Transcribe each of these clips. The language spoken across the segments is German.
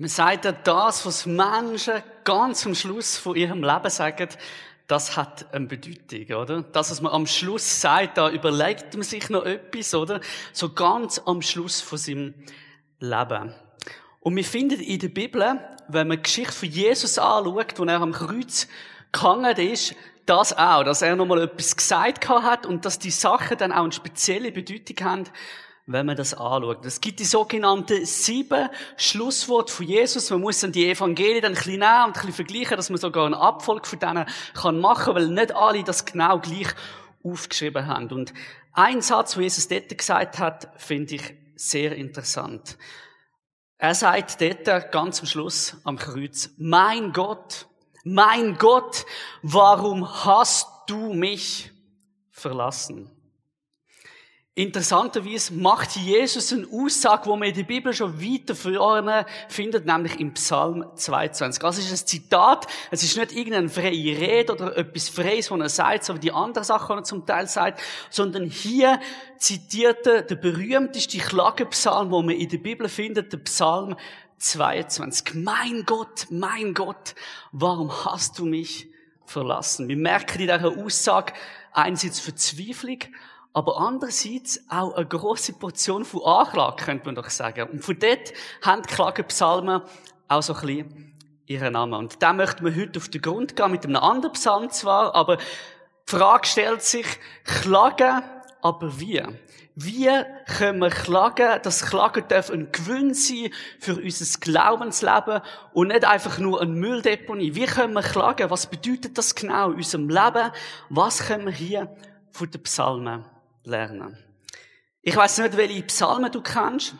Man sagt ja, das, was Menschen ganz am Schluss von ihrem Leben sagen, das hat eine Bedeutung, oder? Das, was man am Schluss sagt, da überlegt man sich noch etwas, oder? So ganz am Schluss von seinem Leben. Und wir finden in der Bibel, wenn man die Geschichte von Jesus anschaut, wo er am Kreuz gehangen ist, das auch, dass er nochmal etwas gesagt hat und dass die Sachen dann auch eine spezielle Bedeutung haben, wenn man das anschaut. Es gibt die sogenannten sieben Schlussworte von Jesus. Man muss dann die Evangelien dann ein bisschen nehmen und ein bisschen vergleichen, dass man sogar einen Abfolg von denen kann machen, weil nicht alle das genau gleich aufgeschrieben haben. Und ein Satz, wo Jesus dort gesagt hat, finde ich sehr interessant. Er sagt dort ganz am Schluss am Kreuz, mein Gott, mein Gott, warum hast du mich verlassen? Interessanterweise macht Jesus eine Aussage, wo man in der Bibel schon weiter vorne findet, nämlich im Psalm 22. Also es ist ein Zitat, es ist nicht irgendeine freie Rede oder etwas Freies, was er sagt, so wie die anderen Sachen, die er zum Teil sagt, sondern hier zitiert er der berühmteste Klagepsalm, wo man in der Bibel findet, der Psalm 22. Mein Gott, mein Gott, warum hast du mich verlassen? Wir merken in dieser Aussage einerseits Verzweiflung, aber andererseits auch eine große Portion von Anklage, könnte man doch sagen. Und von dort haben die Klagenpsalmen auch so ein bisschen ihren Namen. Und da möchten wir heute auf den Grund gehen, mit einem anderen Psalm zwar, aber die Frage stellt sich, klagen, aber wie? Wie können wir klagen, dass Klagen darf ein Gewinn sein für unser Glaubensleben und nicht einfach nur eine Mülldeponie? Wie können wir klagen? Was bedeutet das genau in unserem Leben? Was können wir hier von den Psalmen lernen. Ich weiß nicht, welche Psalmen du kennst.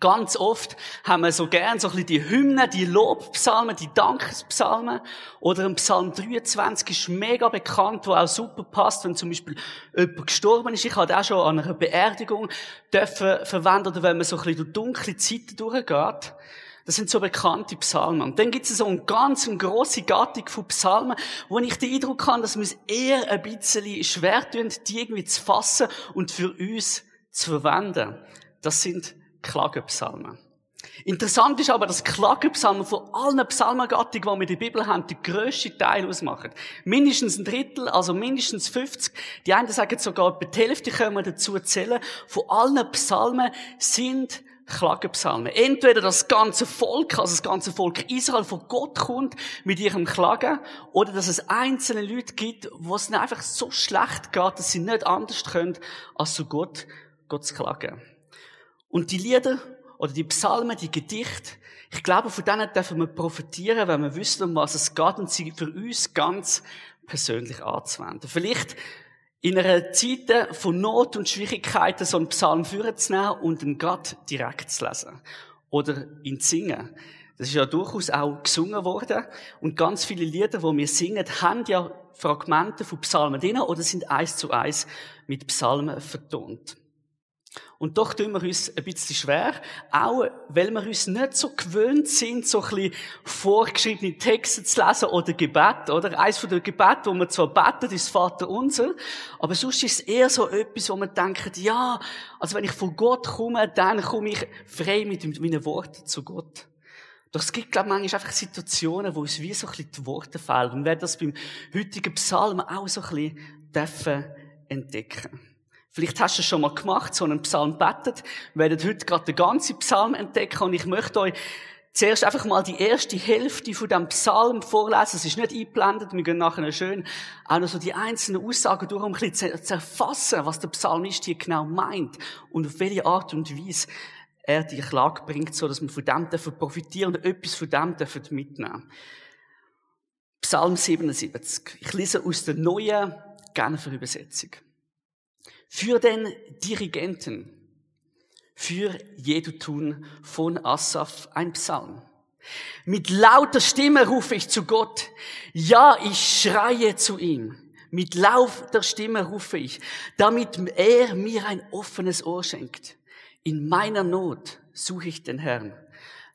Ganz oft haben wir so gern so ein bisschen die Hymnen, die Lobpsalmen, die Dankespsalmen. Oder ein Psalm 23 ist mega bekannt, wo auch super passt, wenn zum Beispiel jemand gestorben ist. Ich hatte auch schon an einer Beerdigung dürfen verwenden, oder wenn man so ein bisschen durch dunkle Zeiten durchgeht. Das sind so bekannte Psalmen. Und dann gibt es so eine ganz grosse Gattung von Psalmen, wo ich den Eindruck habe, dass wir es eher ein bisschen schwer tun, die irgendwie zu fassen und für uns zu verwenden. Das sind Klagepsalmen. Interessant ist aber, dass Klagepsalmen von allen Psalmengattungen, die wir in der Bibel haben, den grössten Teil ausmachen. Mindestens ein Drittel, also mindestens 50. Die einen sagen sogar, die Hälfte können wir dazu zählen. Von allen Psalmen sind Klagepsalmen. Entweder das ganze Volk, also das ganze Volk Israel vor Gott kommt mit ihrem Klagen, oder dass es einzelne Leute gibt, wo es einfach so schlecht geht, dass sie nicht anders können, als zu Gott, Gott zu klagen. Und die Lieder oder die Psalmen, die Gedichte, ich glaube, von denen dürfen wir profitieren, wenn wir wissen, um was es geht und sie für uns ganz persönlich anzuwenden. Vielleicht in einer Zeit von Not und Schwierigkeiten so einen Psalm vorzunehmen und ihn Gott direkt zu lesen. Oder ihn zu singen. Das ist ja durchaus auch gesungen worden. Und ganz viele Lieder, die wir singen, haben ja Fragmente von Psalmen drin oder sind eins zu eins mit Psalmen vertont. Und doch tun wir uns ein bisschen schwer, auch weil wir uns nicht so gewöhnt sind, so ein bisschen vorgeschriebene Texte zu lesen oder Gebet, oder? Eins von den Gebeten, wo man zwar betet, ist Vater unser, aber sonst ist es eher so etwas, wo man denkt, ja, also wenn ich von Gott komme, dann komme ich frei mit meinen Worten zu Gott. Doch es gibt, glaube ich, manchmal einfach Situationen, wo uns wie so ein bisschen die Worte fehlen. Und wir werden das beim heutigen Psalm auch so ein bisschen entdecken Vielleicht hast du es schon mal gemacht, so einen Psalm betet. Wir werden heute gerade den ganzen Psalm entdecken und ich möchte euch zuerst einfach mal die erste Hälfte von dem Psalm vorlesen. Es ist nicht eingeblendet. Wir gehen nachher schön auch noch so die einzelnen Aussagen durch, um ein bisschen zu erfassen, was der Psalmist hier genau meint und auf welche Art und Weise er die Klage bringt, so dass wir von dem dürfen profitieren und etwas von dem dürfen mitnehmen. Psalm 77. Ich lese aus der neuen Genfer Übersetzung für den Dirigenten, für Jedutun von Asaf ein Psalm. Mit lauter Stimme rufe ich zu Gott. Ja, ich schreie zu ihm. Mit lauter Stimme rufe ich, damit er mir ein offenes Ohr schenkt. In meiner Not suche ich den Herrn.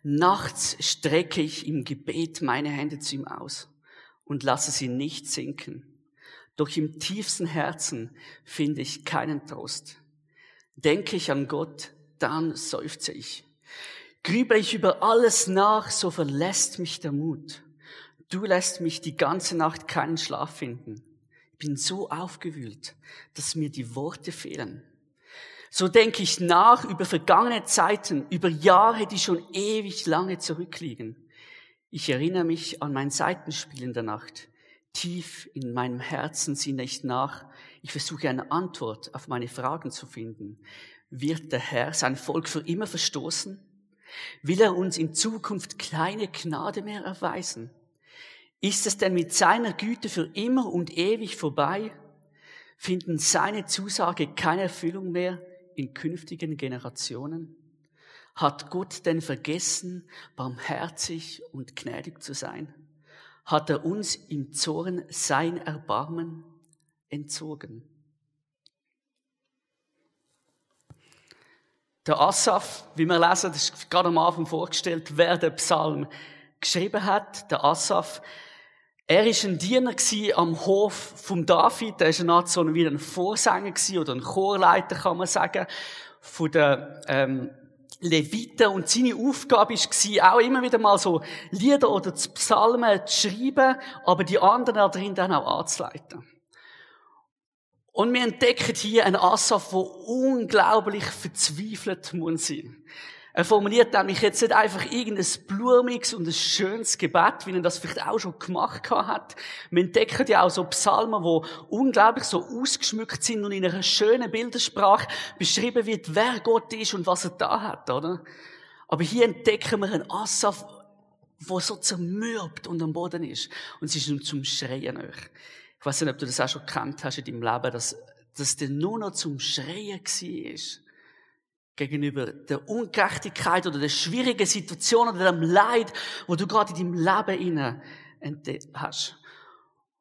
Nachts strecke ich im Gebet meine Hände zu ihm aus und lasse sie nicht sinken. Doch im tiefsten Herzen finde ich keinen Trost. Denke ich an Gott, dann seufze ich. Grübel ich über alles nach, so verlässt mich der Mut. Du lässt mich die ganze Nacht keinen Schlaf finden. Ich bin so aufgewühlt, dass mir die Worte fehlen. So denke ich nach über vergangene Zeiten, über Jahre, die schon ewig lange zurückliegen. Ich erinnere mich an mein Seitenspiel in der Nacht. Tief in meinem Herzen sinne ich nach. Ich versuche eine Antwort auf meine Fragen zu finden. Wird der Herr sein Volk für immer verstoßen? Will er uns in Zukunft keine Gnade mehr erweisen? Ist es denn mit seiner Güte für immer und ewig vorbei? Finden seine Zusage keine Erfüllung mehr in künftigen Generationen? Hat Gott denn vergessen, barmherzig und gnädig zu sein? Hat er uns im Zorn sein Erbarmen entzogen? Der Asaf, wie wir lesen, das ist gerade am Anfang vorgestellt, wer den Psalm geschrieben hat. Der Asaf, er ist ein Diener am Hof vom David. Er ist eine Art so wie ein Vorsänger oder ein Chorleiter, kann man sagen, von der ähm, Leviten. Und seine Aufgabe war auch immer wieder mal so Lieder oder Psalmen zu schreiben, aber die anderen da drin dann auch anzuleiten. Und wir entdecken hier einen Asaf, der unglaublich verzweifelt muss sein. Er formuliert nämlich jetzt nicht einfach irgendein blumiges und ein schönes Gebet, wie er das vielleicht auch schon gemacht hat. Wir entdecken ja auch so Psalmen, wo unglaublich so ausgeschmückt sind und in einer schönen Bildersprache beschrieben wird, wer Gott ist und was er da hat, oder? Aber hier entdecken wir einen Asaf, der so zermürbt und am Boden ist. Und es ist ihm zum Schreien euch. Ich weiß nicht, ob du das auch schon gekannt hast in deinem Leben, dass, dass der nur noch zum Schreien war. Gegenüber der Ungerechtigkeit oder der schwierigen Situation oder dem Leid, wo du gerade in deinem Leben entdeckt hast.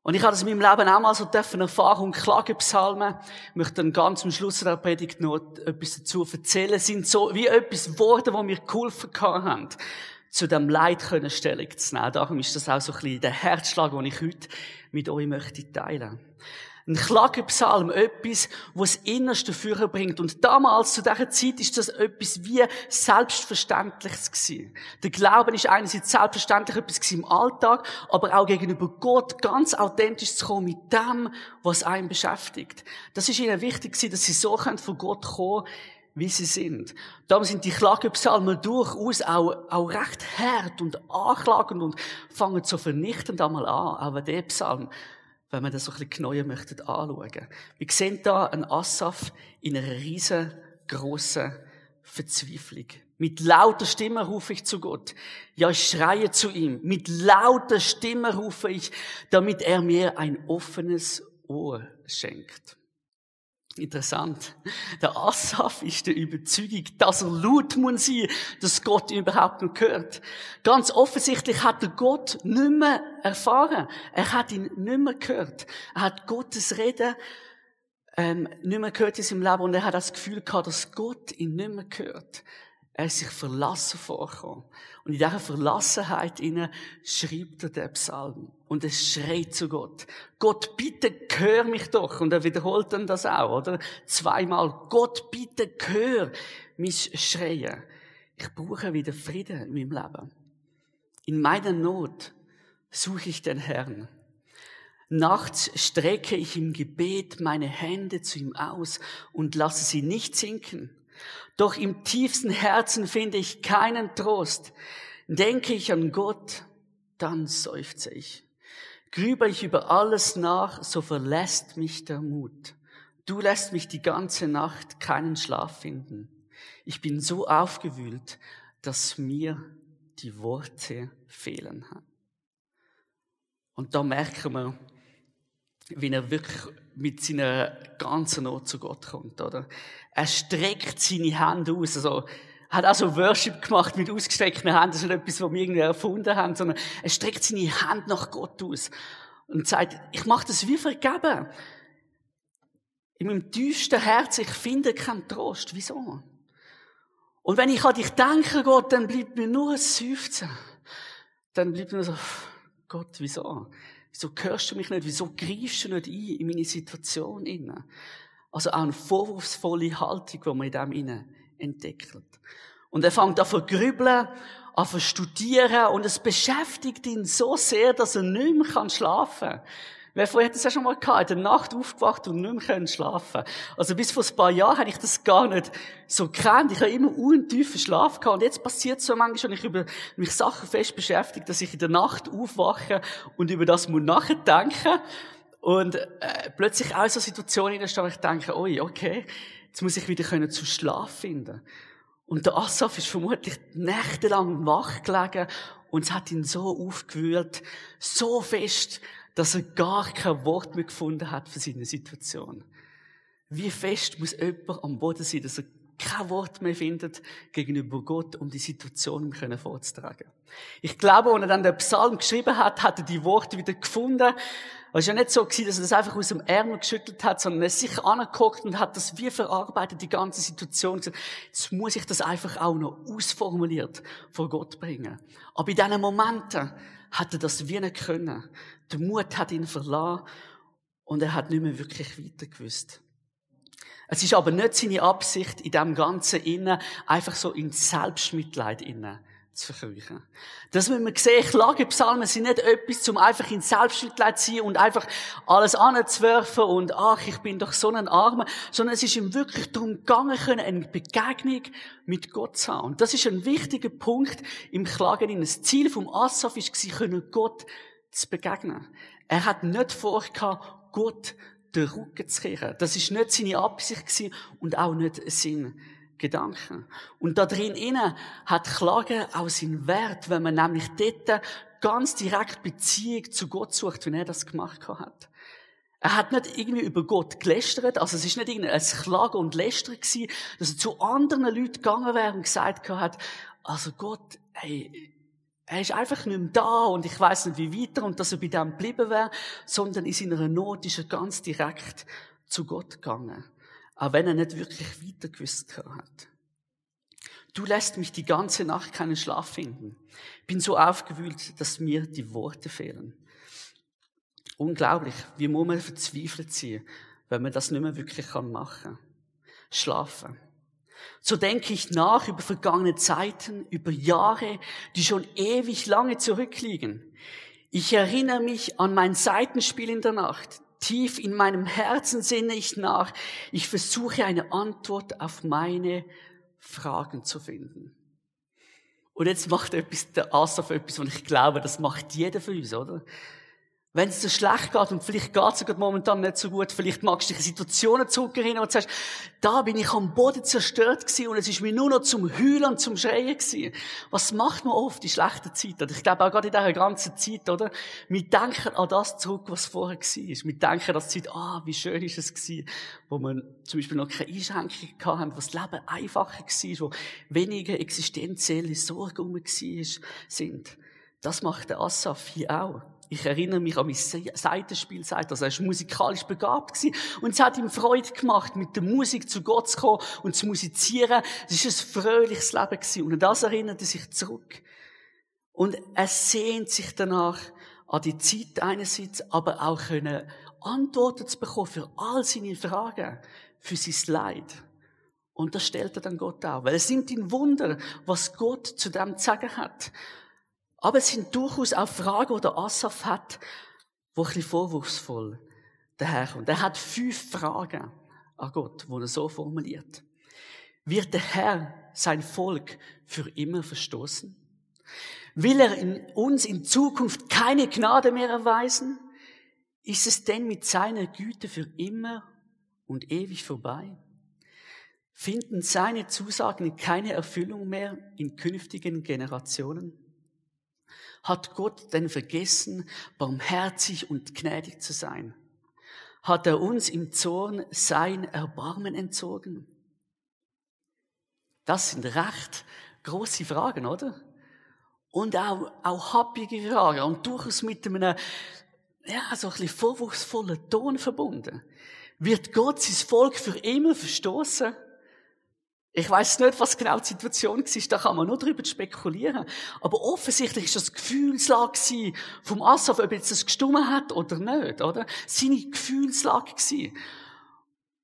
Und ich habe das in meinem Leben auch mal so dürfen erfahren und Klagepsalmen. Ich möchte dann ganz am Schluss der Predigt noch etwas dazu erzählen. sind so wie etwas Worte, die mir geholfen haben zu dem Leid können Stellung zu nehmen. Darum ist das auch so ein bisschen der Herzschlag, den ich heute mit euch möchte teilen. Ein Klagepsalm, etwas, was das Innerste führen bringt. Und damals, zu dieser Zeit, ist das etwas wie Selbstverständliches gewesen. Der Glauben ist einerseits selbstverständlich etwas im Alltag, aber auch gegenüber Gott ganz authentisch zu kommen mit dem, was einen beschäftigt. Das ist ihnen wichtig gewesen, dass sie so von Gott kommen wie sie sind. Darum sind die Klagepsalmen durchaus auch, auch recht hart und anklagend und fangen so vernichtend einmal an. Aber der Psalm, wenn man das so ein bisschen genauer möchte anschauen. Wir sehen da einen Asaf in einer riesengroßen Verzweiflung. Mit lauter Stimme rufe ich zu Gott. Ja, ich schreie zu ihm. Mit lauter Stimme rufe ich, damit er mir ein offenes Ohr schenkt. Interessant. Der Asaf ist der Überzeugung, dass er laut muss sein, dass Gott ihn überhaupt noch hört. Ganz offensichtlich hat er Gott nicht mehr erfahren. Er hat ihn nicht mehr gehört. Er hat Gottes Reden ähm, nicht mehr gehört in seinem Leben und er hat das Gefühl gehabt, dass Gott ihn nicht mehr gehört. Er ist sich verlassen vorgekommen. Und in dieser Verlassenheit innen schreibt er den Psalm. Und es schreit zu Gott. Gott, bitte hör mich doch. Und er wiederholt dann das auch, oder? Zweimal. Gott, bitte hör mich schreien. Ich brauche wieder Frieden in meinem Leben. In meiner Not suche ich den Herrn. Nachts strecke ich im Gebet meine Hände zu ihm aus und lasse sie nicht sinken. Doch im tiefsten Herzen finde ich keinen Trost. Denke ich an Gott, dann seufze ich. Grübel ich über alles nach, so verlässt mich der Mut. Du lässt mich die ganze Nacht keinen Schlaf finden. Ich bin so aufgewühlt, dass mir die Worte fehlen. Und da merken wir, wie er wirklich mit seiner ganzen Not zu Gott kommt, oder? Er streckt seine Hände aus, also, hat also Worship gemacht mit ausgestreckten Händen, das ist nicht etwas, was wir irgendwie erfunden haben, sondern er streckt seine Hände nach Gott aus und sagt, ich mache das wie vergeben. In meinem tiefsten Herzen, ich finde keinen Trost. Wieso? Und wenn ich an dich denke, Gott, dann bleibt mir nur ein Seufzen. Dann bleibt mir so, Gott, wieso? Wieso hörst du mich nicht? Wieso greifst du nicht ein in meine Situation Also auch eine vorwurfsvolle Haltung, die man in dem innen entdeckt. Und er fängt an zu grübeln, an zu studieren und es beschäftigt ihn so sehr, dass er nicht mehr schlafen kann. Wer vorher hat das ja schon mal gehabt, in der Nacht aufgewacht und nicht mehr schlafen Also bis vor ein paar Jahren habe ich das gar nicht so gekannt. Ich habe immer untiefen Schlaf gehabt. Und jetzt passiert so manchmal, wenn ich über mich Sachen fest beschäftige, dass ich in der Nacht aufwache und über das muss nachdenken. Und äh, plötzlich auch so Situationen entstehen, wo ich denke, oi, okay, jetzt muss ich wieder können zu Schlaf finden. Und der Asaf ist vermutlich nächtelang wach gelegen und es hat ihn so aufgewühlt, so fest, dass er gar kein Wort mehr gefunden hat für seine Situation. Wie fest muss jemand am Boden sein, dass er kein Wort mehr findet gegenüber Gott, um die Situation ihm vorzutragen. Ich glaube, als er dann den Psalm geschrieben hat, hat er die Worte wieder gefunden. Es ist ja nicht so dass er das einfach aus dem Ärmel geschüttelt hat, sondern er ist sich angeguckt und hat das wie verarbeitet, die ganze Situation. Jetzt muss ich das einfach auch noch ausformuliert vor Gott bringen. Aber in diesen Momenten hat er das wie nicht können. Der Mut hat ihn verlassen und er hat nicht mehr wirklich weiter gewusst. Es ist aber nicht seine Absicht, in dem Ganzen innen einfach so in Selbstmitleid innen zu verkrüchen. Das müssen wir sehen, Klagepsalmen sind nicht etwas, zum einfach in Selbstmitleid zu sein und einfach alles anzuwerfen und ach, ich bin doch so ein Armer, sondern es ist ihm wirklich darum gegangen, eine Begegnung mit Gott zu haben. Und das ist ein wichtiger Punkt im Klagen. Das Ziel vom Asaf war, Gott zu begegnen. Er hat nicht vorgehabt, Gott den Rücken zu kehren. Das ist nicht seine Absicht und auch nicht sein Gedanke. Und da drin innen hat Klagen auch seinen Wert, wenn man nämlich dort ganz direkt Beziehung zu Gott sucht, wie er das gemacht hat. Er hat nicht irgendwie über Gott gelästert, also es ist nicht irgendwie ein Klagen und Lästern gewesen, dass er zu anderen Leuten gegangen wäre und gesagt hat, also Gott, hey, er ist einfach nicht mehr da und ich weiß nicht wie weiter und dass er bei dem geblieben wäre, sondern in seiner Not ist er ganz direkt zu Gott gegangen. Auch wenn er nicht wirklich weiter hat. Du lässt mich die ganze Nacht keinen Schlaf finden. Bin so aufgewühlt, dass mir die Worte fehlen. Unglaublich, wie muss man verzweifelt sein, wenn man das nicht mehr wirklich machen kann. Schlafen. So denke ich nach über vergangene Zeiten, über Jahre, die schon ewig lange zurückliegen. Ich erinnere mich an mein Seitenspiel in der Nacht. Tief in meinem Herzen sinne ich nach. Ich versuche eine Antwort auf meine Fragen zu finden. Und jetzt macht etwas, der Asaf etwas, und ich glaube, das macht jeder von uns, oder? Wenn es dir schlecht geht, und vielleicht geht es dir momentan nicht so gut, vielleicht magst du dich in Situationen zurückerinnern und sagst, da bin ich am Boden zerstört gewesen und es ist mir nur noch zum Heulen und zum Schreien gewesen. Was macht man oft in schlechten Zeiten? Ich glaube auch gerade in dieser ganzen Zeit, oder? Wir denken an das zurück, was vorher war. Wir denken an das Zeit, ah, wie schön ist es gewesen, wo man zum Beispiel noch keine Einschränkungen hatten, wo das Leben einfacher war, wo weniger existenzielle Sorgen um sind. Das macht der Asaf hier auch. Ich erinnere mich an mein Seitenspiel, sagt also er ist musikalisch begabt gewesen. Und es hat ihm Freude gemacht, mit der Musik zu Gott zu kommen und zu musizieren. Es ist ein fröhliches Leben gewesen. Und an das erinnert er sich zurück. Und er sehnt sich danach, an die Zeit einerseits, aber auch können Antworten zu bekommen für all seine Fragen, für sein Leid. Und das stellt er dann Gott auch. Weil es sind ihm Wunder, was Gott zu dem zu sagen hat. Aber es sind durchaus auch Fragen, die der Asaf hat, wo ein bisschen vorwurfsvoll daherkommt. Er hat fünf Fragen an Gott, die er so formuliert. Wird der Herr sein Volk für immer verstoßen? Will er in uns in Zukunft keine Gnade mehr erweisen? Ist es denn mit seiner Güte für immer und ewig vorbei? Finden seine Zusagen keine Erfüllung mehr in künftigen Generationen? Hat Gott denn vergessen, barmherzig und gnädig zu sein? Hat er uns im Zorn sein Erbarmen entzogen? Das sind recht große Fragen, oder? Und auch, auch happige Fragen und durchaus mit einem, ja, so ein bisschen vorwurfsvollen Ton verbunden. Wird Gott sein Volk für immer verstoßen? Ich weiß nicht, was genau die Situation war, da kann man nur drüber spekulieren. Aber offensichtlich ist das Gefühlslage vom Asaf, ob jetzt das gestummen hat oder nicht, oder? Seine Gefühlslage gewesen.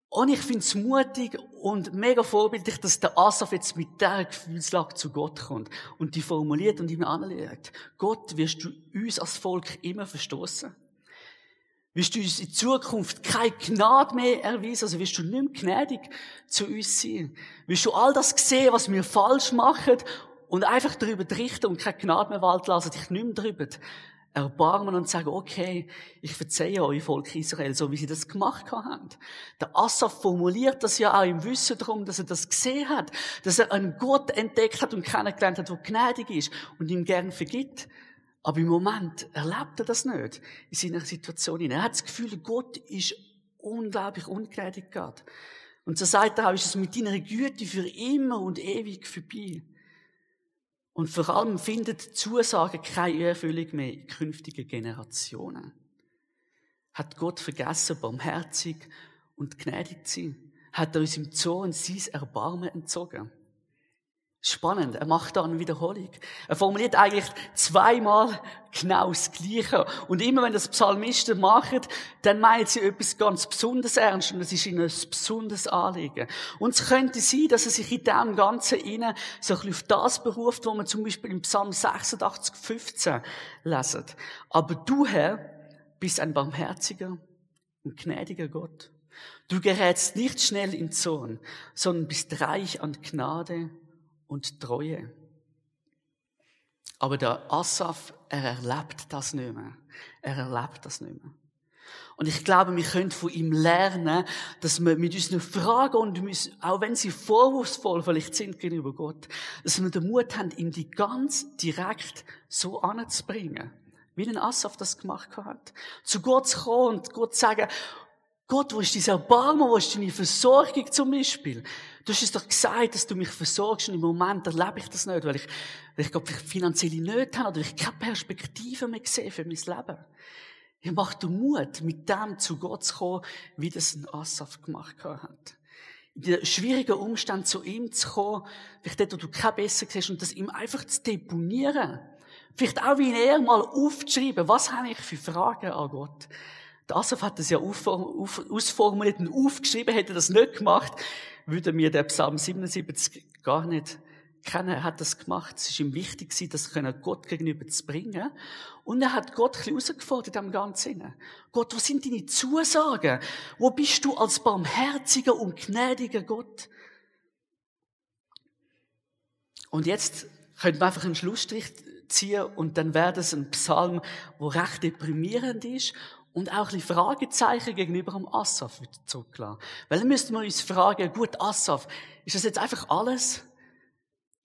Und ich finde es mutig und mega vorbildlich, dass der Asaf jetzt mit dieser Gefühlslage zu Gott kommt und die formuliert und ihm anlegt. Gott, wirst du uns als Volk immer verstoßen? Wirst du uns in Zukunft keine Gnade mehr erweisen? Also wirst du nicht mehr gnädig zu uns sein? Wirst du all das sehen, was wir falsch machen und einfach darüber richten und keine Gnade mehr walten lassen, dich nicht mehr darüber erbarmen und sagen, okay, ich verzeihe euch, Volk Israel, so wie sie das gemacht haben. Der Asaf formuliert das ja auch im Wissen darum, dass er das gesehen hat, dass er einen Gott entdeckt hat und kennengelernt hat, der gnädig ist und ihm gern vergibt. Aber im Moment erlebt er das nicht in seiner Situation. Er hat das Gefühl, Gott ist unglaublich ungnädig gerade. Und so sagt er auch, ist es mit deiner Güte für immer und ewig vorbei. Und vor allem findet Zusage keine Erfüllung mehr in künftigen Generationen. Hat Gott vergessen, barmherzig und gnädig zu sein? Hat er uns im Zorn sein Erbarmen entzogen? Spannend, er macht da eine Wiederholung. Er formuliert eigentlich zweimal genau das Gleiche. Und immer wenn das Psalmisten machen, dann meinen sie etwas ganz Besonderes ernst und es ist ihnen ein besonderes Anliegen. Und es könnte sein, dass er sich in dem Ganzen innen so ein bisschen auf das beruft, wo man zum Beispiel im Psalm 86, 15 lesen. Aber du, Herr, bist ein barmherziger und gnädiger Gott. Du gerätst nicht schnell in Zorn, sondern bist reich an Gnade und Treue. Aber der Asaf, er erlebt das nicht mehr. Er erlebt das nicht mehr. Und ich glaube, wir können von ihm lernen, dass wir mit unseren Fragen und auch wenn sie vorwurfsvoll vielleicht sind gegenüber Gott, dass wir den Mut haben, ihm die ganz direkt so anzubringen. Wie ein Asaf das gemacht hat. Zu Gott zu kommen und Gott zu sagen, Gott, wo ist dein Erbarmen, wo ist deine Versorgung zum Beispiel? Du hast es doch gesagt, dass du mich versorgst und im Moment erlebe ich das nicht, weil ich, weil ich glaube, ich finanzielle Nöte habe oder ich keine Perspektive mehr sehe für mein Leben. Ich mache dir Mut, mit dem zu Gott zu kommen, wie das ein Asaf gemacht hat. In den schwierigen Umständen zu ihm zu kommen, vielleicht dort, wo du kein besser siehst, und das ihm einfach zu deponieren. Vielleicht auch wie er mal aufzuschreiben, was habe ich für Fragen an Gott? Der Asaf hat das ja ausformuliert und aufgeschrieben, hätte er das nicht gemacht, würde mir der Psalm 77 gar nicht kennen. Er hat das gemacht. Es ist ihm wichtig das Gott gegenüber zu bringen. Und er hat Gott ein bisschen herausgefordert am Ganzen. Gott, was sind deine Zusagen? Wo bist du als barmherziger und gnädiger Gott? Und jetzt könnte man einfach einen Schlussstrich ziehen und dann wäre das ein Psalm, wo recht deprimierend ist und auch ein Fragezeichen gegenüber dem Assaf zurücklassen. Weil dann müssten wir uns fragen, gut, Assaf, ist das jetzt einfach alles?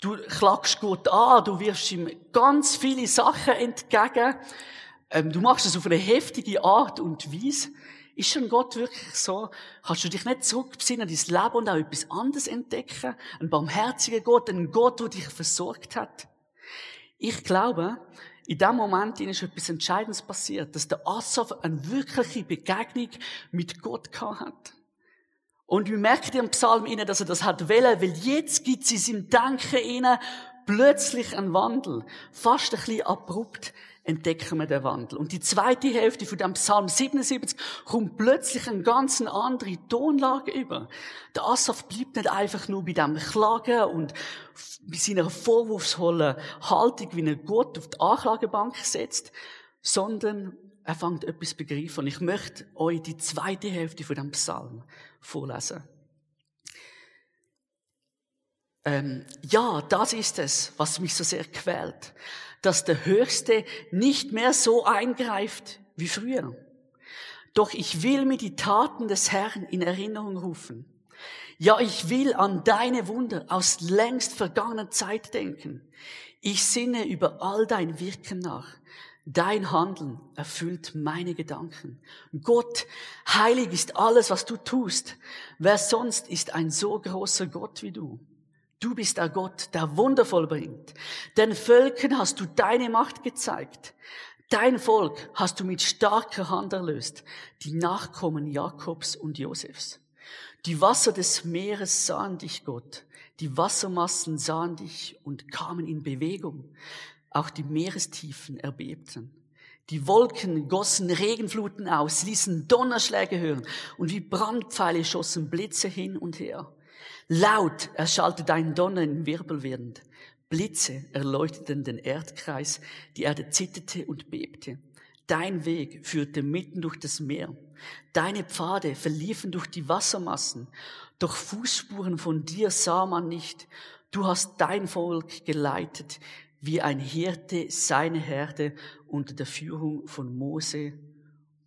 Du klagst gut an, du wirfst ihm ganz viele Sachen entgegen, ähm, du machst es auf eine heftige Art und Weise. Ist schon Gott wirklich so? Kannst du dich nicht zurückbesinnen dein Leben und auch etwas anderes entdecken? Ein barmherziger Gott, ein Gott, der dich versorgt hat? Ich glaube, in dem Moment ist etwas Entscheidendes passiert, dass der Asaf eine wirkliche Begegnung mit Gott hat. Und wir merken im Psalm inne, dass er das hat wollen, weil jetzt gibt es in seinem Denken inne plötzlich einen Wandel. Fast ein bisschen abrupt entdecken wir den Wandel. Und die zweite Hälfte von dem Psalm 77 kommt plötzlich eine ganz andere Tonlage über. Der Asaf bleibt nicht einfach nur bei dem Klagen und bei seiner vorwurfsvollen Haltung, wie er Gott auf die Anklagebank setzt, sondern er fängt etwas begreifen. Und ich möchte euch die zweite Hälfte von dem Psalm vorlesen. Ähm, ja, das ist es, was mich so sehr quält dass der Höchste nicht mehr so eingreift wie früher. Doch ich will mir die Taten des Herrn in Erinnerung rufen. Ja, ich will an deine Wunder aus längst vergangener Zeit denken. Ich sinne über all dein Wirken nach. Dein Handeln erfüllt meine Gedanken. Gott, heilig ist alles, was du tust. Wer sonst ist ein so großer Gott wie du? Du bist der Gott, der Wunder vollbringt. Den Völkern hast du deine Macht gezeigt. Dein Volk hast du mit starker Hand erlöst, die Nachkommen Jakobs und Josefs. Die Wasser des Meeres sahen dich, Gott. Die Wassermassen sahen dich und kamen in Bewegung. Auch die Meerestiefen erbebten. Die Wolken gossen Regenfluten aus, ließen Donnerschläge hören und wie Brandpfeile schossen Blitze hin und her. Laut erschallte dein Donner in Wirbelwind. Blitze erleuchteten den Erdkreis, die Erde zitterte und bebte. Dein Weg führte mitten durch das Meer. Deine Pfade verliefen durch die Wassermassen. Doch Fußspuren von dir sah man nicht. Du hast dein Volk geleitet, wie ein Hirte seine Herde unter der Führung von Mose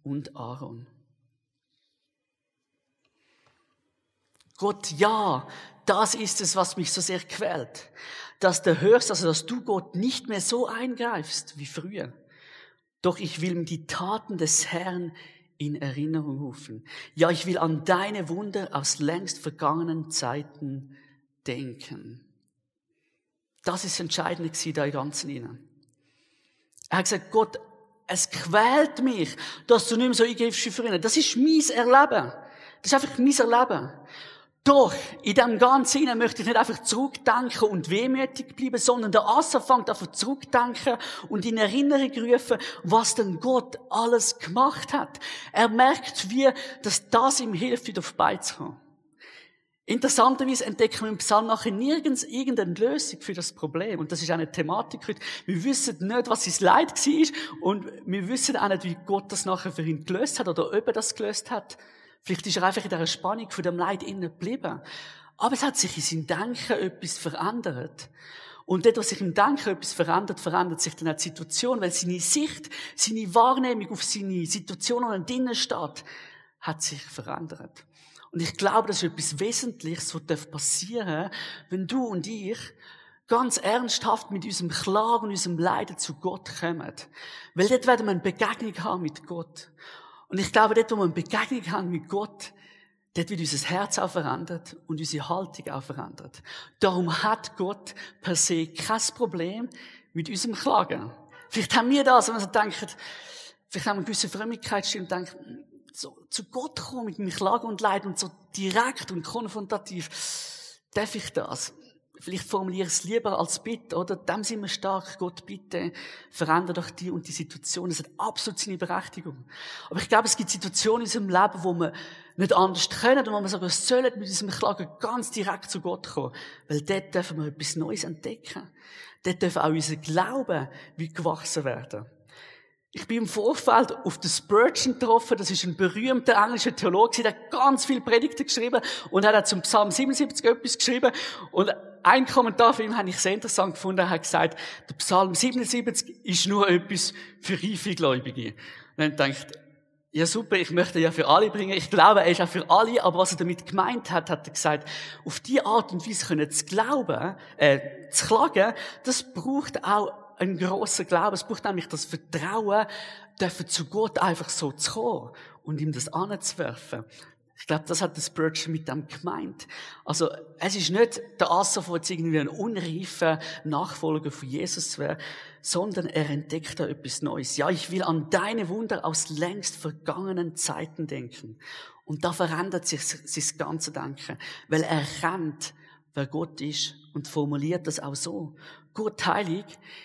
und Aaron. Gott, ja, das ist es, was mich so sehr quält. Dass du hörst, also dass du Gott nicht mehr so eingreifst wie früher. Doch ich will die Taten des Herrn in Erinnerung rufen. Ja, ich will an deine Wunder aus längst vergangenen Zeiten denken. Das ist entscheidend gewesen, da im Ganzen hinein. Er hat gesagt, Gott, es quält mich, dass du nicht mehr so eingreifst wie früher. Das ist mein Erleben. Das ist einfach mein Erleben. Doch, in dem Ganzen möchte ich nicht einfach zurückdenken und wehmütig bleiben, sondern der Asa fängt einfach zurückdenken und in Erinnerung rufen, was denn Gott alles gemacht hat. Er merkt, wie, dass das ihm hilft, wieder auf beizukommen. Interessanterweise entdecken wir im Psalm nachher nirgends irgendeine Lösung für das Problem. Und das ist eine Thematik heute. Wir wissen nicht, was sein Leid war und wir wissen auch nicht, wie Gott das nachher für ihn gelöst hat oder ob er das gelöst hat. Vielleicht ist er einfach in dieser Spannung von dem Leid innen geblieben. Aber es hat sich in seinem Denken etwas verändert. Und dort, was sich im Denken etwas verändert, verändert sich dann auch die Situation, weil seine Sicht, seine Wahrnehmung auf seine Situation, die drinnen steht, hat sich verändert. Und ich glaube, das ist etwas Wesentliches, was passieren darf, wenn du und ich ganz ernsthaft mit unserem Klagen und unserem Leiden zu Gott kommen. Weil dort werden wir eine Begegnung haben mit Gott. Und ich glaube, dort, wo wir eine Begegnung haben mit Gott, dort wird unser Herz auch verändert und unsere Haltung auch verändert. Darum hat Gott per se kein Problem mit unserem Klagen. Vielleicht haben wir das, wenn wir so denken, vielleicht haben wir eine gewisse Frömmigkeitsstil und denken, so zu Gott kommen mit meinem Klagen und Leid und so direkt und konfrontativ, darf ich das? Vielleicht formuliere ich es lieber als Bitte, oder? Dem sind wir stark. Gott, bitte, verändere doch die und die Situation. Das hat absolut seine Berechtigung. Aber ich glaube, es gibt Situationen in unserem Leben, wo wir nicht anders können und wo wir sogar sollen mit diesem Klagen ganz direkt zu Gott kommen. Weil dort dürfen wir etwas Neues entdecken. Dort dürfen auch unser Glauben wie gewachsen werden. Ich bin im Vorfeld auf den Spurgeon getroffen. Das ist ein berühmter englischer Theologe, der hat ganz viele Predigten geschrieben und hat zum Psalm 77 etwas geschrieben. Und ein Kommentar von ihm habe ich sehr interessant gefunden. Er hat gesagt, der Psalm 77 ist nur etwas für reife Gläubige. Und dann denkt, ja super, ich möchte ja für alle bringen. Ich glaube, er ist auch für alle, aber was er damit gemeint hat, hat er gesagt, auf die Art und Weise können zu glauben, äh, zu klagen, das braucht auch ein großer Glaube. Es braucht nämlich das Vertrauen, dürfen zu Gott einfach so zu kommen und ihm das anzuwerfen. Ich glaube, das hat der Spurgeon mit dem gemeint. Also, es ist nicht der Asaf, der jetzt irgendwie ein unreifer Nachfolger von Jesus wäre, sondern er entdeckt da etwas Neues. Ja, ich will an deine Wunder aus längst vergangenen Zeiten denken. Und da verändert sich sein ganze Denken, weil er erkennt, wer Gott ist und formuliert das auch so. Gott heilig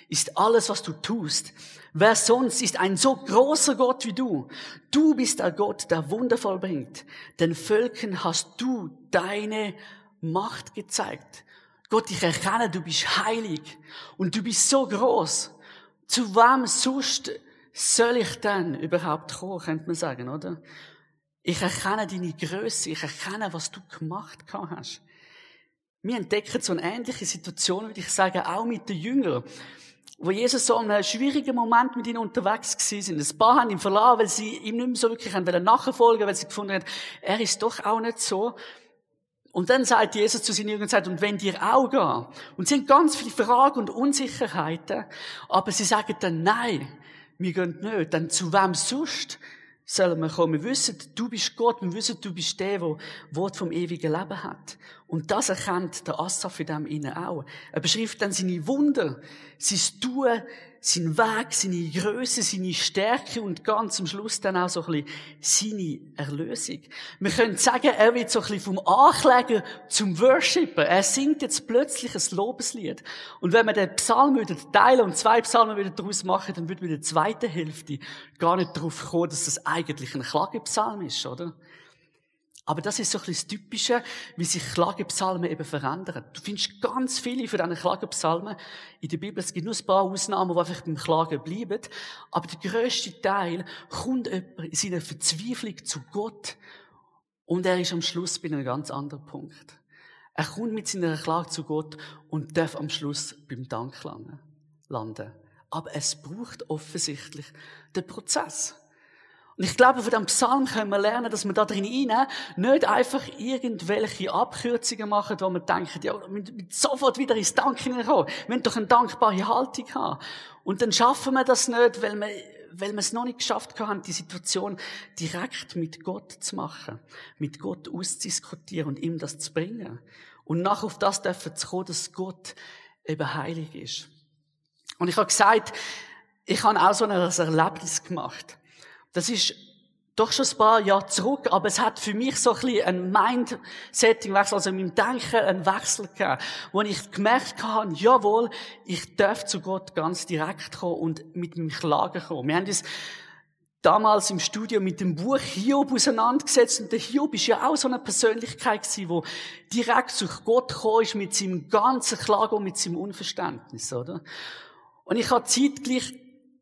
ist alles, was du tust. Wer sonst ist ein so großer Gott wie du? Du bist der Gott, der Wunder vollbringt. Den Völkern hast du deine Macht gezeigt. Gott, ich erkenne, du bist heilig und du bist so groß. Zu wem sonst soll ich denn überhaupt kommen, könnte man sagen, oder? Ich erkenne deine Größe, ich erkenne, was du gemacht hast. Wir entdecken so eine ähnliche Situation, würde ich sagen, auch mit den Jüngern. Wo Jesus so in einem schwierigen Moment mit ihnen unterwegs gewesen sind. Ein paar haben ihn verlassen, weil sie ihm nicht mehr so wirklich haben nachfolgen weil sie gefunden haben, er ist doch auch nicht so. Und dann sagt Jesus zu seinen Jüngern, und wenn dir auch gehen. Und sie haben ganz viele Fragen und Unsicherheiten, aber sie sagen dann, nein, wir gehen nicht. Dann zu wem sonst sollen wir kommen. Wir wissen, du bist Gott, wir wissen, du bist der, der Wort vom ewigen Leben hat. Und das erkennt der Asaf in dem innen auch. Er beschreibt dann seine Wunder, sein Tun, sein Weg, seine Größe, seine Stärke und ganz am Schluss dann auch so ein bisschen seine Erlösung. Wir können sagen, er wird so ein bisschen vom Ankläger zum Worshipper. Er singt jetzt plötzlich ein Lobeslied. Und wenn wir den Psalm würden teilen und zwei Psalmen wieder daraus machen, dann würde mit der zweiten Hälfte gar nicht darauf kommen, dass das eigentlich ein Klagepsalm ist, oder? Aber das ist so ein bisschen das Typische, wie sich Klagepsalmen eben verändern. Du findest ganz viele von diesen Klagepsalmen in der Bibel. Es gibt nur ein paar Ausnahmen, die einfach beim Klagen bleiben. Aber der grösste Teil kommt jemand in seiner Verzweiflung zu Gott und er ist am Schluss bei einem ganz anderen Punkt. Er kommt mit seiner Klage zu Gott und darf am Schluss beim Dank landen. Aber es braucht offensichtlich den Prozess. Und ich glaube, von diesem Psalm können wir lernen, dass wir da drin rein nicht einfach irgendwelche Abkürzungen machen, wo wir denken, ja, wir müssen sofort wieder ins Danken hineinkommen. Wir müssen doch eine dankbare Haltung haben. Und dann schaffen wir das nicht, weil wir, weil wir es noch nicht geschafft haben, die Situation direkt mit Gott zu machen, mit Gott auszudiskutieren und ihm das zu bringen. Und nach auf das dürfen zu kommen, dass Gott eben heilig ist. Und ich habe gesagt, ich habe auch so ein Erlebnis gemacht. Das ist doch schon ein paar Jahre zurück, aber es hat für mich so ein bisschen ein Mindsetting-Wechsel, also in meinem Denken einen Wechsel gegeben, wo ich gemerkt habe, jawohl, ich darf zu Gott ganz direkt kommen und mit meinem Klagen kommen. Wir haben uns damals im Studio mit dem Buch Hiob auseinandergesetzt und der Hiob ist ja auch so eine Persönlichkeit gewesen, wo direkt zu Gott gekommen ist mit seinem ganzen Klagen und mit seinem Unverständnis, oder? Und ich habe zeitgleich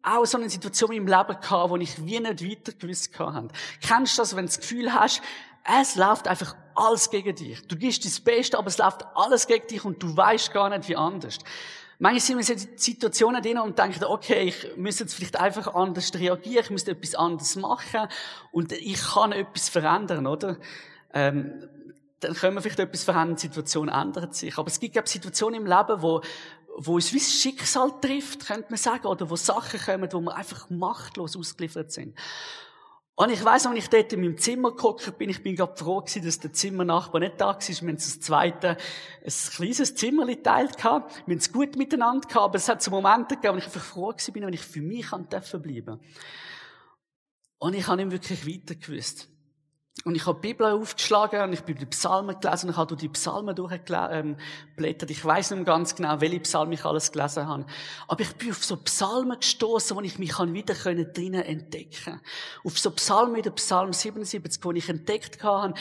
auch so eine Situation in meinem Leben gehabt, wo ich wie nicht weiter gewusst habe. Kennst du das, wenn du das Gefühl hast, es läuft einfach alles gegen dich. Du gibst das Beste, aber es läuft alles gegen dich und du weißt gar nicht, wie anders. Manchmal sind wir in Situationen drin und denken, okay, ich müsste jetzt vielleicht einfach anders reagieren, ich müsste etwas anderes machen und ich kann etwas verändern, oder? Ähm, dann können wir vielleicht etwas verändern, die Situation ändert sich. Aber es gibt, glaube Situationen im Leben, wo wo uns wie Schicksal trifft, könnte man sagen, oder wo Sachen kommen, wo wir einfach machtlos ausgeliefert sind. Und ich weiss, als ich dort in meinem Zimmer geguckt bin, ich bin gerade froh gewesen, dass der Zimmernachbar nicht da war. Wir haben das zweite, ein kleines Zimmer geteilt gehabt. Wir haben es gut miteinander gehabt, aber es hat so Momente gegeben, wo ich einfach froh gewesen bin, wenn ich für mich bleiben durfte. Und ich habe ihm wirklich weiter gewusst. Und ich habe die Bibel aufgeschlagen und ich bin die Psalmen gelesen und ich habe durch die Psalmen durchgeblättert. Ich weiß nicht ganz genau, welche Psalmen ich alles gelesen habe. Aber ich bin auf so Psalmen gestoßen, wo ich mich wieder drinnen entdecken Auf so Psalmen wie der Psalm 77, wo ich entdeckt habe,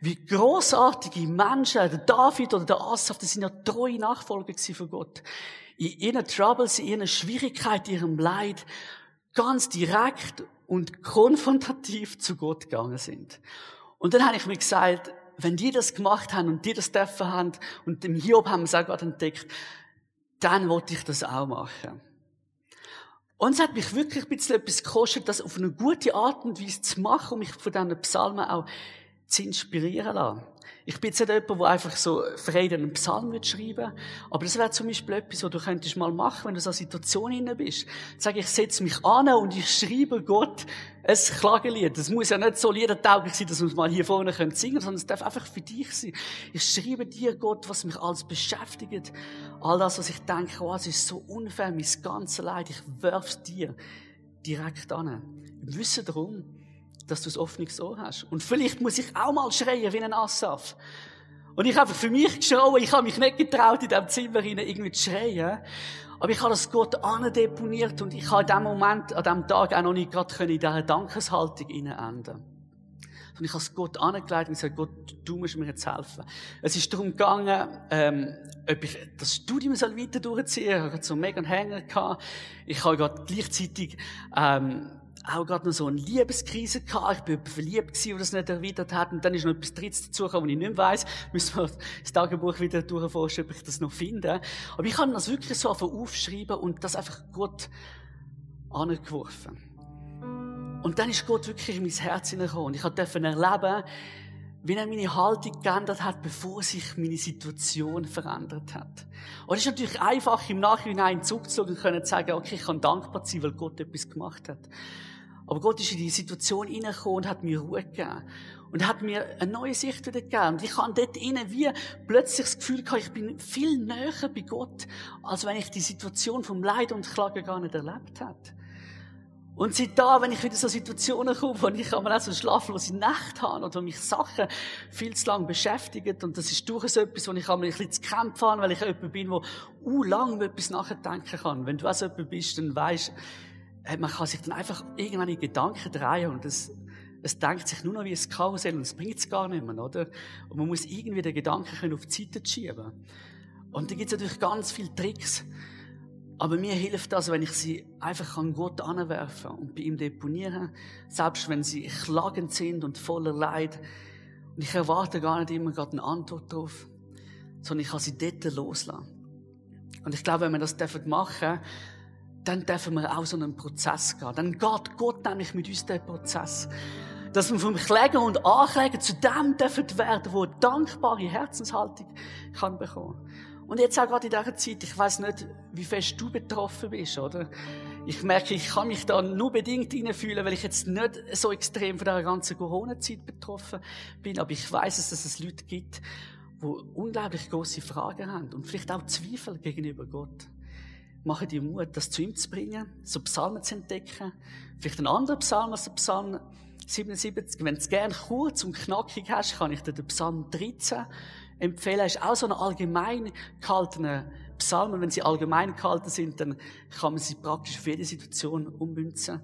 wie großartige Menschen, der David oder der Asaf, das sind ja treue Nachfolger von Gott. In ihren Troubles, in ihren Schwierigkeiten, in ihrem Leid, ganz direkt und konfrontativ zu Gott gegangen sind. Und dann habe ich mir gesagt, wenn die das gemacht haben und die das dürfen haben und dem Hiob haben wir es auch gerade entdeckt, dann wollte ich das auch machen. Und es hat mich wirklich ein bisschen etwas gekostet, das auf eine gute Art und Weise zu machen und mich von diesen Psalmen auch zu inspirieren lassen. Ich bin jetzt nicht jemand, der einfach so frei einen Psalm schreiben will, aber das wäre zum Beispiel etwas, was du könntest mal machen, wenn du so einer Situation inne bist. Sag ich, setze mich an und ich schreibe Gott ein Klagelied. Das muss ja nicht so liedertauglich sein, dass wir es mal hier vorne singen können, sondern es darf einfach für dich sein. Ich schreibe dir, Gott, was mich alles beschäftigt. All das, was ich denke, oh, es ist so unfair, mein ganzes Leid, ich werf's dir direkt an. Im Wissen darum, dass du das offenes Ohr hast. Und vielleicht muss ich auch mal schreien wie ein Assaf. Und ich habe für mich geschrien, ich habe mich nicht getraut, in diesem Zimmer irgendwie zu schreien. Aber ich habe das Gott deponiert und ich habe in dem Moment, an diesem Tag auch noch nicht gerade in dieser Dankeshaltung enden und ich habe es Gott angelegt und gesagt, Gott, du musst mir jetzt helfen. Es ist darum gegangen, ähm, ob ich das Studium soll weiter durchziehen soll. Ich hatte so einen mega Hänger. Gehabt. Ich habe gerade gleichzeitig ähm, auch gerade noch so eine Liebeskrise gehabt. Ich bin verliebt gewesen, und das nicht erwidert hat. Und dann ist noch etwas Drittes dazugekommen, was ich nicht mehr weiss. Müssen wir das Tagebuch wieder durchforschen, ob ich das noch finde. Aber ich habe das wirklich so aufschreiben und das einfach Gott angeworfen. Und dann ist Gott wirklich in mein Herz hineingekommen. Und ich durfte erleben, wie er meine Haltung geändert hat, bevor sich meine Situation verändert hat. Und es ist natürlich einfach, im Nachhinein zurückzuschauen und zu sagen, okay, ich kann dankbar sein, weil Gott etwas gemacht hat. Aber Gott ist in die Situation hineingekommen und hat mir Ruhe gegeben. Und hat mir eine neue Sicht wieder gegeben. Und ich habe dort innen wie plötzlich das Gefühl gehabt, ich bin viel näher bei Gott, als wenn ich die Situation vom Leid und Klagen gar nicht erlebt hätte. Und seit da, wenn ich wieder so Situationen komme, wo ich einmal auch so schlaflose Nacht habe oder mich Sachen viel zu lange beschäftigen, und das ist durchaus etwas, wo ich einmal ein bisschen zu kämpfen habe, weil ich jemand bin, der uh, lang über etwas nachdenken kann. Wenn du auch so jemand bist, dann weisst man kann sich dann einfach irgendwann in Gedanken drehen und es, es denkt sich nur noch wie ein Karussell und es bringt es gar nicht mehr, oder? Und man muss irgendwie den Gedanken auf die Seite schieben. Und da gibt es natürlich ganz viele Tricks. Aber mir hilft das, wenn ich sie einfach an Gott anwerfen und bei ihm deponieren, selbst wenn sie klagend sind und voller Leid. Und ich erwarte gar nicht immer gerade eine Antwort darauf, sondern ich kann sie dort loslassen. Und ich glaube, wenn wir das machen dürfen, dann dürfen wir auch so einen Prozess gehen. Dann geht Gott nämlich mit uns den Prozess. Dass wir vom Kläger und Ankläger zu dem dürfen werden, wo dankbare Herzenshaltung kann bekommen. Und jetzt auch gerade in dieser Zeit, ich weiß nicht, wie fest du betroffen bist, oder? Ich merke, ich kann mich da nur bedingt hineinfühlen, weil ich jetzt nicht so extrem von dieser ganzen Corona-Zeit betroffen bin. Aber ich weiß, dass es Leute gibt, die unglaublich große Fragen haben und vielleicht auch Zweifel gegenüber Gott. Mache dir Mut, das zu ihm zu bringen, so Psalmen zu entdecken. Vielleicht einen anderen Psalm als der Psalm 77. Wenn du es gerne kurz und knackig hast, kann ich dir den Psalm 13 empfehlen. Er ist auch so ein allgemein gehaltener Psalm. Und wenn sie allgemein gehalten sind, dann kann man sie praktisch für jede Situation ummünzen.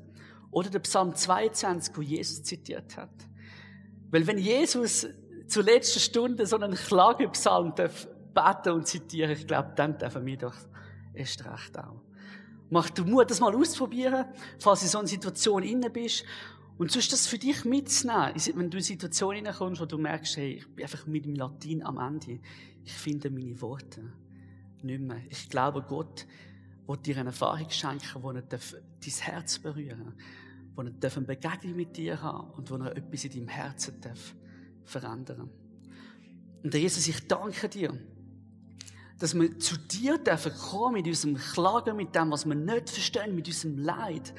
Oder der Psalm 22, wo Jesus zitiert hat. Weil wenn Jesus zur letzten Stunde so einen Klagepsalm beten und zitieren, ich glaube, dann dürfen wir doch erst recht auch. Mach du Mut, das mal auszuprobieren, falls du in so einer Situation inne bist. Und sonst das für dich mitzunehmen, wenn du in eine Situation hineinkommst, wo du merkst, hey, ich bin einfach mit dem Latin am Ende. Ich finde meine Worte nicht mehr. Ich glaube, Gott will dir eine Erfahrung schenken, wo er dein Herz berühren darf, wo er eine Begegnung mit dir haben und wo er etwas in deinem Herzen darf verändern Und Jesus, ich danke dir, dass wir zu dir dürfen kommen mit unserem Klagen, mit dem, was wir nicht verstehen, mit unserem Leid.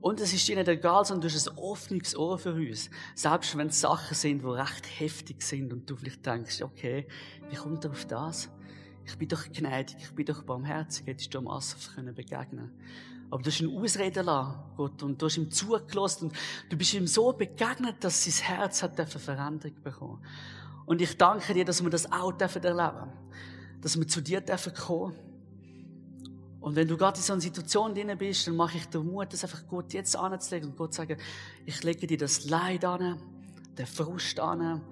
Und es ist dir nicht egal, sondern du hast ein offenes Ohr für uns. Selbst wenn es Sachen sind, die recht heftig sind und du vielleicht denkst, okay, wie kommt er auf das? Ich bin doch gnädig, ich bin doch barmherzig, hättest du am Asaf können begegnen aber du hast ihn ausreden lassen, Gott, und du hast ihm zugelassen und du bist ihm so begegnet, dass sein Herz hat eine Veränderung bekommen. Und ich danke dir, dass wir das auch erleben dürfen dass wir zu dir dürfen kommen. Und wenn du gerade in so einer Situation drin bist, dann mache ich dir Mut, das einfach Gott jetzt anzulegen und Gott zu sagen, ich lege dir das Leid an, den Frust an,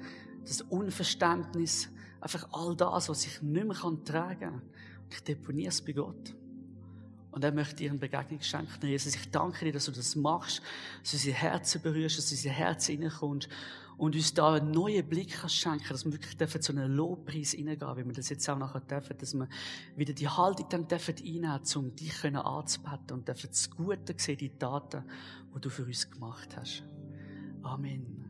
das Unverständnis, einfach all das, was ich nicht mehr tragen kann. Ich deponiere es bei Gott. Und er möchte dir eine Begegnung schenken. Jesus, ich danke dir, dass du das machst, dass du unsere Herzen berührst, dass du in unsere Herzen reinkommst und uns da einen neuen Blick schenken, dass wir wirklich dürfen zu einem Lobpreis hineingehen, wie wir das jetzt auch nachher dürfen, dass wir wieder die Haltung dann dürfen einnehmen, um dich können anzubeten und dürfen das Gute sehen, die Taten, die du für uns gemacht hast. Amen.